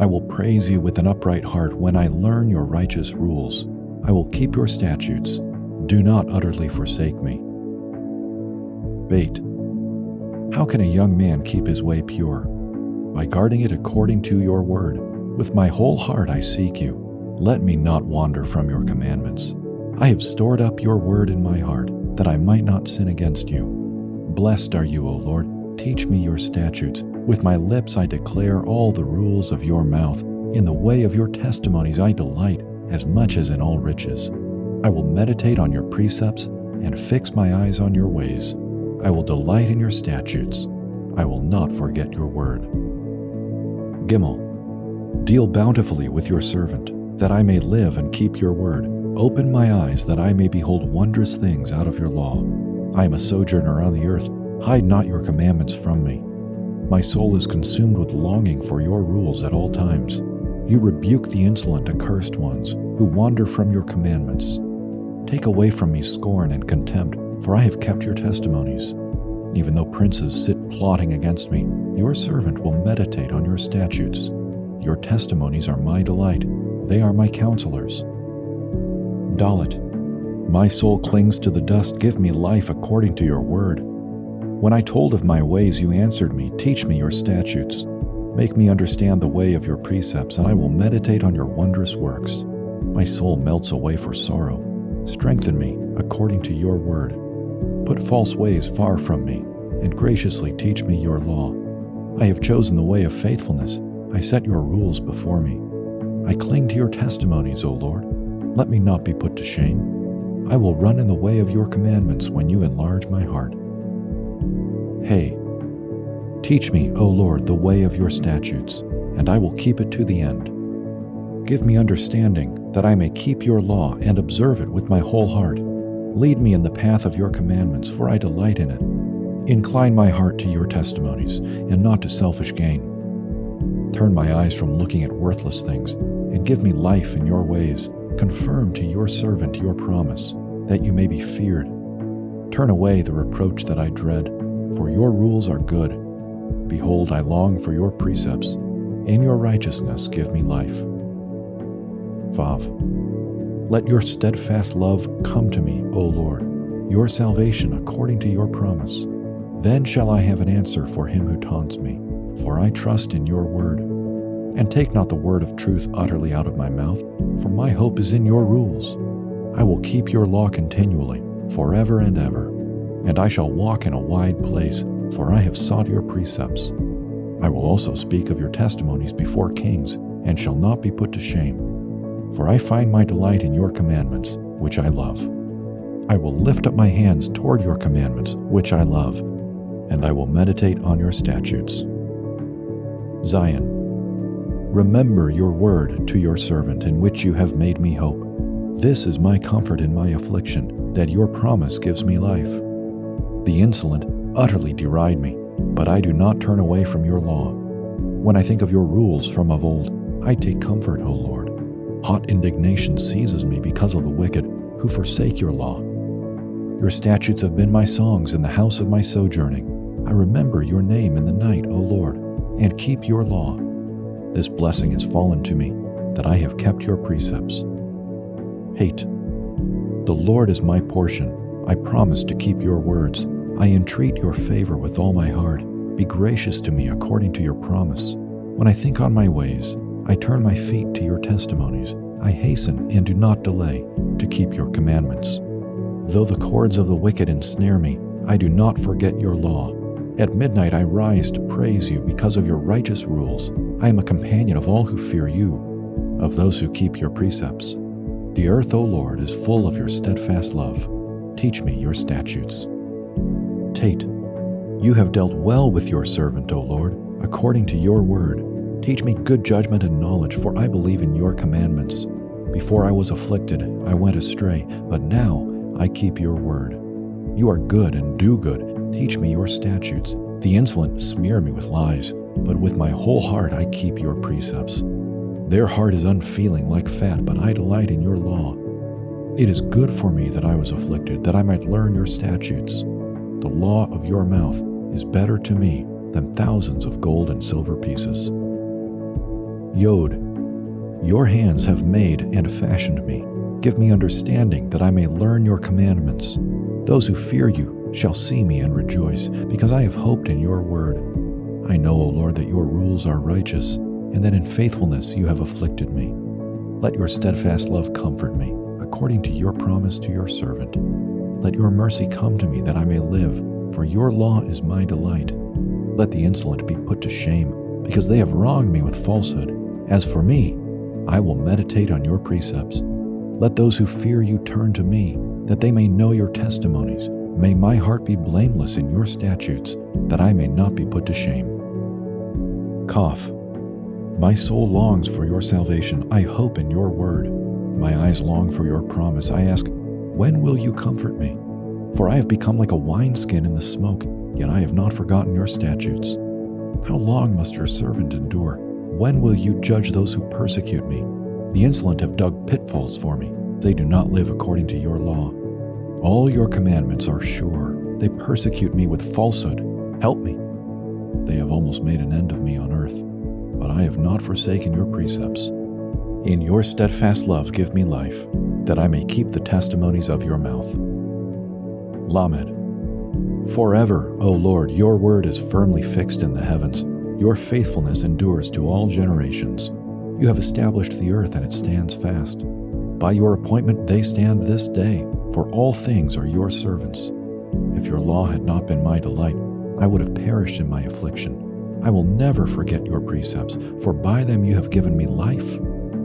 I will praise you with an upright heart when I learn your righteous rules. I will keep your statutes. Do not utterly forsake me. Beth. How can a young man keep his way pure? By guarding it according to your word. With my whole heart I seek you. Let me not wander from your commandments. I have stored up your word in my heart, that I might not sin against you. Blessed are you, O Lord. Teach me your statutes. With my lips I declare all the rules of your mouth. In the way of your testimonies I delight as much as in all riches. I will meditate on your precepts and fix my eyes on your ways. I will delight in your statutes. I will not forget your word. Gimel. Deal bountifully with your servant, that I may live and keep your word. Open my eyes that I may behold wondrous things out of your law. I am a sojourner on the earth. Hide not your commandments from me. My soul is consumed with longing for your rules at all times. You rebuke the insolent, accursed ones who wander from your commandments. Take away from me scorn and contempt, for I have kept your testimonies. Even though princes sit plotting against me, your servant will meditate on your statutes. Your testimonies are my delight, they are my counselors. Dalet. My soul clings to the dust, give me life according to your word. When I told of my ways, you answered me, Teach me your statutes. Make me understand the way of your precepts, and I will meditate on your wondrous works. My soul melts away for sorrow. Strengthen me according to your word. Put false ways far from me, and graciously teach me your law. I have chosen the way of faithfulness. I set your rules before me. I cling to your testimonies, O Lord. Let me not be put to shame. I will run in the way of your commandments when you enlarge my heart. Hey, teach me, O Lord, the way of your statutes, and I will keep it to the end. Give me understanding, that I may keep your law and observe it with my whole heart. Lead me in the path of your commandments, for I delight in it. Incline my heart to your testimonies, and not to selfish gain. Turn my eyes from looking at worthless things, and give me life in your ways. Confirm to your servant your promise, that you may be feared. Turn away the reproach that I dread for your rules are good. Behold, I long for your precepts. In your righteousness give me life. Vav. Let your steadfast love come to me, O Lord, your salvation according to your promise. Then shall I have an answer for him who taunts me, for I trust in your word. And take not the word of truth utterly out of my mouth, for my hope is in your rules. I will keep your law continually, forever and ever and I shall walk in a wide place, for I have sought your precepts. I will also speak of your testimonies before kings, and shall not be put to shame. For I find my delight in your commandments, which I love. I will lift up my hands toward your commandments, which I love, and I will meditate on your statutes. Zayin, Remember your word to your servant, in which you have made me hope. This is my comfort in my affliction, that your promise gives me life. The insolent utterly deride me, but I do not turn away from your law. When I think of your rules from of old, I take comfort, O Lord. Hot indignation seizes me because of the wicked who forsake your law. Your statutes have been my songs in the house of my sojourning. I remember your name in the night, O Lord, and keep your law. This blessing has fallen to me, that I have kept your precepts. Heth. The Lord is my portion. I promise to keep your words. I entreat your favor with all my heart. Be gracious to me according to your promise. When I think on my ways, I turn my feet to your testimonies. I hasten and do not delay to keep your commandments. Though the cords of the wicked ensnare me, I do not forget your law. At midnight I rise to praise you because of your righteous rules. I am a companion of all who fear you, of those who keep your precepts. The earth, O Lord, is full of your steadfast love. Teach me your statutes. Teth, you have dealt well with your servant, O Lord, according to your word. Teach me good judgment and knowledge, for I believe in your commandments. Before I was afflicted, I went astray, but now I keep your word. You are good and do good. Teach me your statutes. The insolent smear me with lies, but with my whole heart I keep your precepts. Their heart is unfeeling like fat, but I delight in your law. It is good for me that I was afflicted, that I might learn your statutes. The law of your mouth is better to me than thousands of gold and silver pieces. Yod, your hands have made and fashioned me. Give me understanding that I may learn your commandments. Those who fear you shall see me and rejoice, because I have hoped in your word. I know, O Lord, that your rules are righteous, and that in faithfulness you have afflicted me. Let your steadfast love comfort me, according to your promise to your servant. Let your mercy come to me that I may live, for your law is my delight. Let the insolent be put to shame, because they have wronged me with falsehood. As for me, I will meditate on your precepts. Let those who fear you turn to me, that they may know your testimonies. May my heart be blameless in your statutes, that I may not be put to shame. Kaf. My soul longs for your salvation. I hope in your word. My eyes long for your promise. I ask, when will you comfort me? For I have become like a wineskin in the smoke, yet I have not forgotten your statutes. How long must your servant endure? When will you judge those who persecute me? The insolent have dug pitfalls for me. They do not live according to your law. All your commandments are sure. They persecute me with falsehood. Help me. They have almost made an end of me on earth, but I have not forsaken your precepts. In your steadfast love, give me life, that I may keep the testimonies of your mouth. Lamed. Forever, O Lord, your word is firmly fixed in the heavens. Your faithfulness endures to all generations. You have established the earth and it stands fast. By your appointment they stand this day, for all things are your servants. If your law had not been my delight, I would have perished in my affliction. I will never forget your precepts, for by them you have given me life.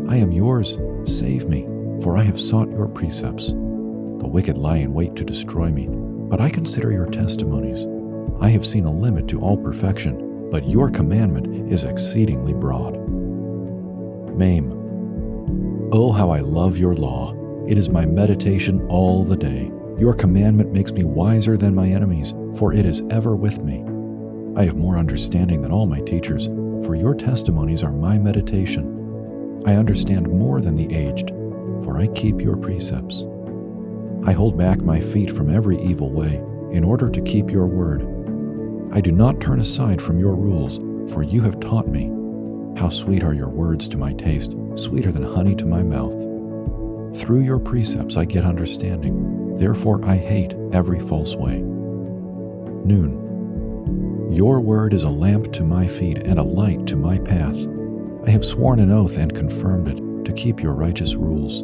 I am yours, save me, for I have sought your precepts. The wicked lie in wait to destroy me, but I consider your testimonies. I have seen a limit to all perfection but your commandment is exceedingly broad. Mem. Oh, how I love your law. It is my meditation all the day. Your commandment makes me wiser than my enemies, for it is ever with me. I have more understanding than all my teachers, for your testimonies are my meditation. I understand more than the aged, for I keep your precepts. I hold back my feet from every evil way, in order to keep your word. I do not turn aside from your rules, for you have taught me. How sweet are your words to my taste, sweeter than honey to my mouth. Through your precepts I get understanding, therefore I hate every false way. Noon. Your word is a lamp to my feet and a light to my path. I have sworn an oath and confirmed it to keep your righteous rules.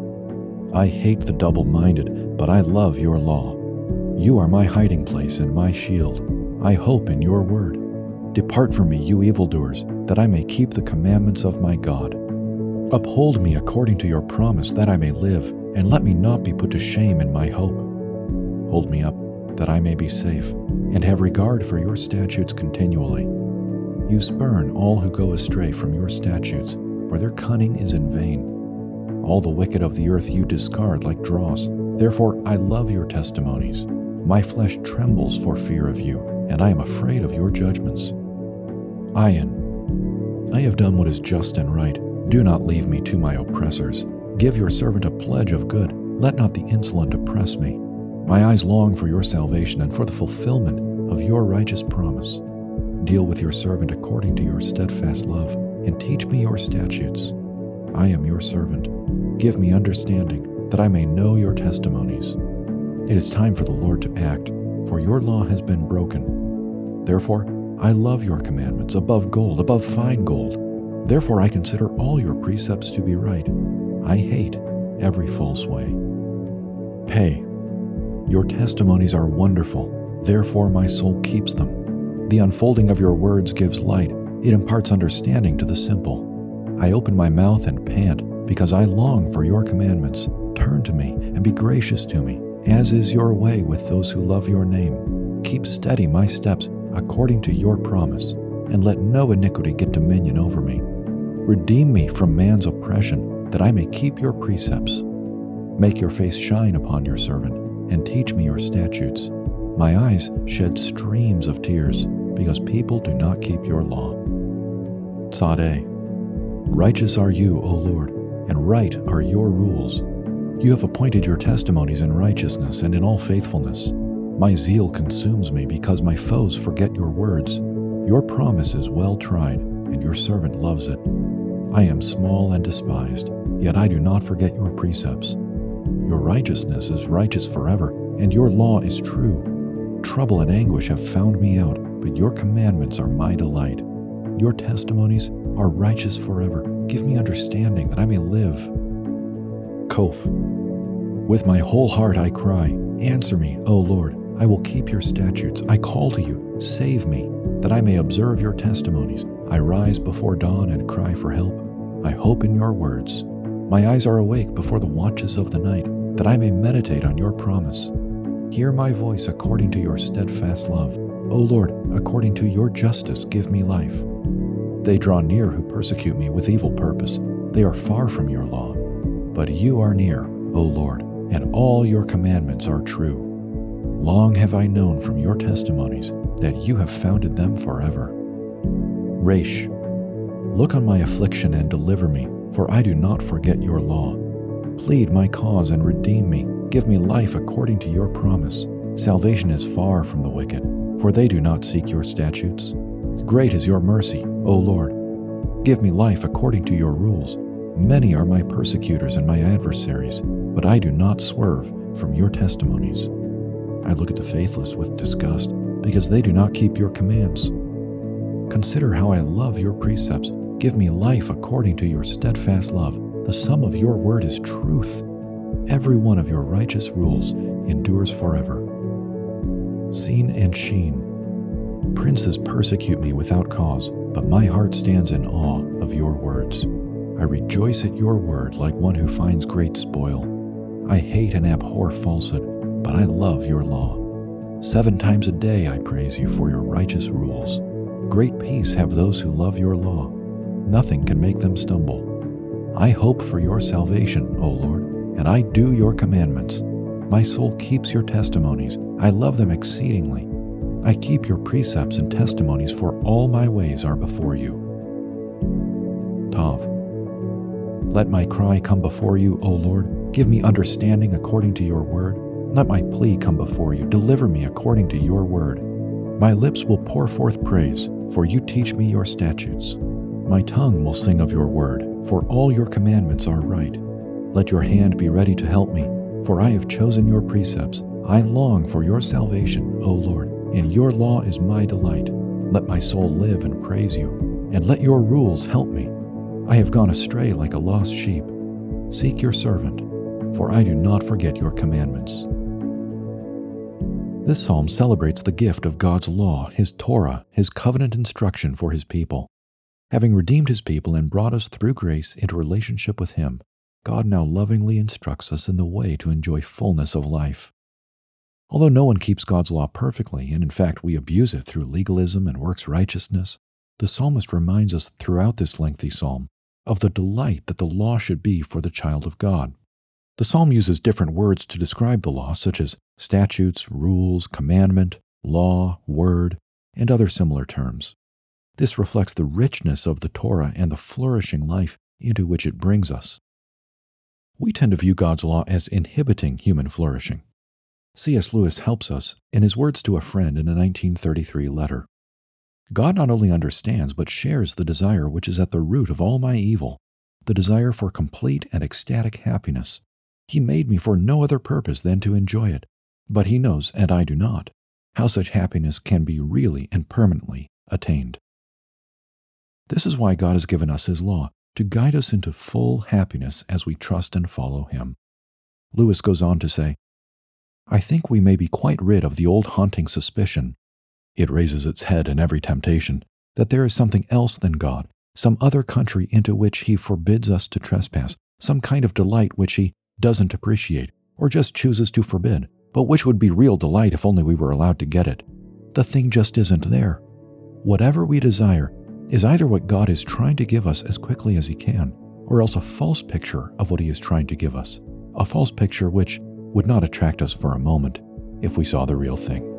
I hate the double minded, but I love your law. You are my hiding place and my shield. I hope in your word. Depart from me, you evildoers, that I may keep the commandments of my God. Uphold me according to your promise, that I may live, and let me not be put to shame in my hope. Hold me up, that I may be safe, and have regard for your statutes continually. You spurn all who go astray from your statutes, for their cunning is in vain. All the wicked of the earth you discard like dross. Therefore, I love your testimonies. My flesh trembles for fear of you, and I am afraid of your judgments. Ayin. I have done what is just and right. Do not leave me to my oppressors. Give your servant a pledge of good. Let not the insolent oppress me. My eyes long for your salvation and for the fulfillment of your righteous promise. Deal with your servant according to your steadfast love, and teach me your statutes. I am your servant. Give me understanding, that I may know your testimonies. It is time for the Lord to act, for your law has been broken. Therefore, I love your commandments above gold, above fine gold. Therefore, I consider all your precepts to be right. I hate every false way. Hey, your testimonies are wonderful, therefore my soul keeps them. The unfolding of your words gives light, it imparts understanding to the simple. I open my mouth and pant because I long for your commandments. Turn to me and be gracious to me, as is your way with those who love your name. Keep steady my steps according to your promise, and let no iniquity get dominion over me. Redeem me from man's oppression, that I may keep your precepts. Make your face shine upon your servant, and teach me your statutes. My eyes shed streams of tears, because people do not keep your law. Tzadeh. Righteous are you, O Lord, and right are your rules. You have appointed your testimonies in righteousness and in all faithfulness. My zeal consumes me because my foes forget your words. Your promise is well tried, and your servant loves it. I am small and despised, yet I do not forget your precepts. Your righteousness is righteous forever, and your law is true. Trouble and anguish have found me out, but your commandments are my delight. Your testimonies are righteous forever. Give me understanding that I may live. Kof. With my whole heart I cry, Answer me, O Lord. I will keep your statutes. I call to you, save me, that I may observe your testimonies. I rise before dawn and cry for help. I hope in your words. My eyes are awake before the watches of the night, that I may meditate on your promise. Hear my voice according to your steadfast love. O Lord, according to your justice, give me life. They draw near who persecute me with evil purpose. They are far from your law. But you are near, O Lord, and all your commandments are true. Long have I known from your testimonies that you have founded them forever. Resh, look on my affliction and deliver me, for I do not forget your law. Plead my cause and redeem me. Give me life according to your promise. Salvation is far from the wicked, for they do not seek your statutes. Great is your mercy, O Lord. Give me life according to your rules. Many are my persecutors and my adversaries, but I do not swerve from your testimonies. I look at the faithless with disgust because they do not keep your commands. Consider how I love your precepts. Give me life according to your steadfast love. The sum of your word is truth. Every one of your righteous rules endures forever. Seen and Sheen. Princes persecute me without cause, but my heart stands in awe of your words. I rejoice at your word like one who finds great spoil. I hate and abhor falsehood but I love your law. Seven times a day I praise you for your righteous rules. Great peace have those who love your law. Nothing can make them stumble. I hope for your salvation, O Lord, and I do your commandments. My soul keeps your testimonies. I love them exceedingly. I keep your precepts and testimonies, for all my ways are before you. Tav. Let my cry come before you, O Lord. Give me understanding according to your word. Let my plea come before you. Deliver me according to your word. My lips will pour forth praise, for you teach me your statutes. My tongue will sing of your word, for all your commandments are right. Let your hand be ready to help me, for I have chosen your precepts. I long for your salvation, O Lord, and your law is my delight. Let my soul live and praise you, and let your rules help me. I have gone astray like a lost sheep. Seek your servant, for I do not forget your commandments. This psalm celebrates the gift of God's law, His Torah, His covenant instruction for His people. Having redeemed His people and brought us through grace into relationship with Him, God now lovingly instructs us in the way to enjoy fullness of life. Although no one keeps God's law perfectly, and in fact we abuse it through legalism and works righteousness, the psalmist reminds us throughout this lengthy psalm of the delight that the law should be for the child of God. The psalm uses different words to describe the law, such as statutes, rules, commandment, law, word, and other similar terms. This reflects the richness of the Torah and the flourishing life into which it brings us. We tend to view God's law as inhibiting human flourishing. C.S. Lewis helps us in his words to a friend in a 1933 letter. God not only understands, but shares the desire which is at the root of all my evil, the desire for complete and ecstatic happiness, he made me for no other purpose than to enjoy it. But He knows, and I do not, how such happiness can be really and permanently attained. This is why God has given us His law, to guide us into full happiness as we trust and follow Him. Lewis goes on to say, I think we may be quite rid of the old haunting suspicion. It raises its head in every temptation that there is something else than God, some other country into which He forbids us to trespass, some kind of delight which He doesn't appreciate or just chooses to forbid, but which would be real delight if only we were allowed to get it. The thing just isn't there. Whatever we desire is either what God is trying to give us as quickly as He can, or else a false picture of what He is trying to give us, a false picture which would not attract us for a moment if we saw the real thing.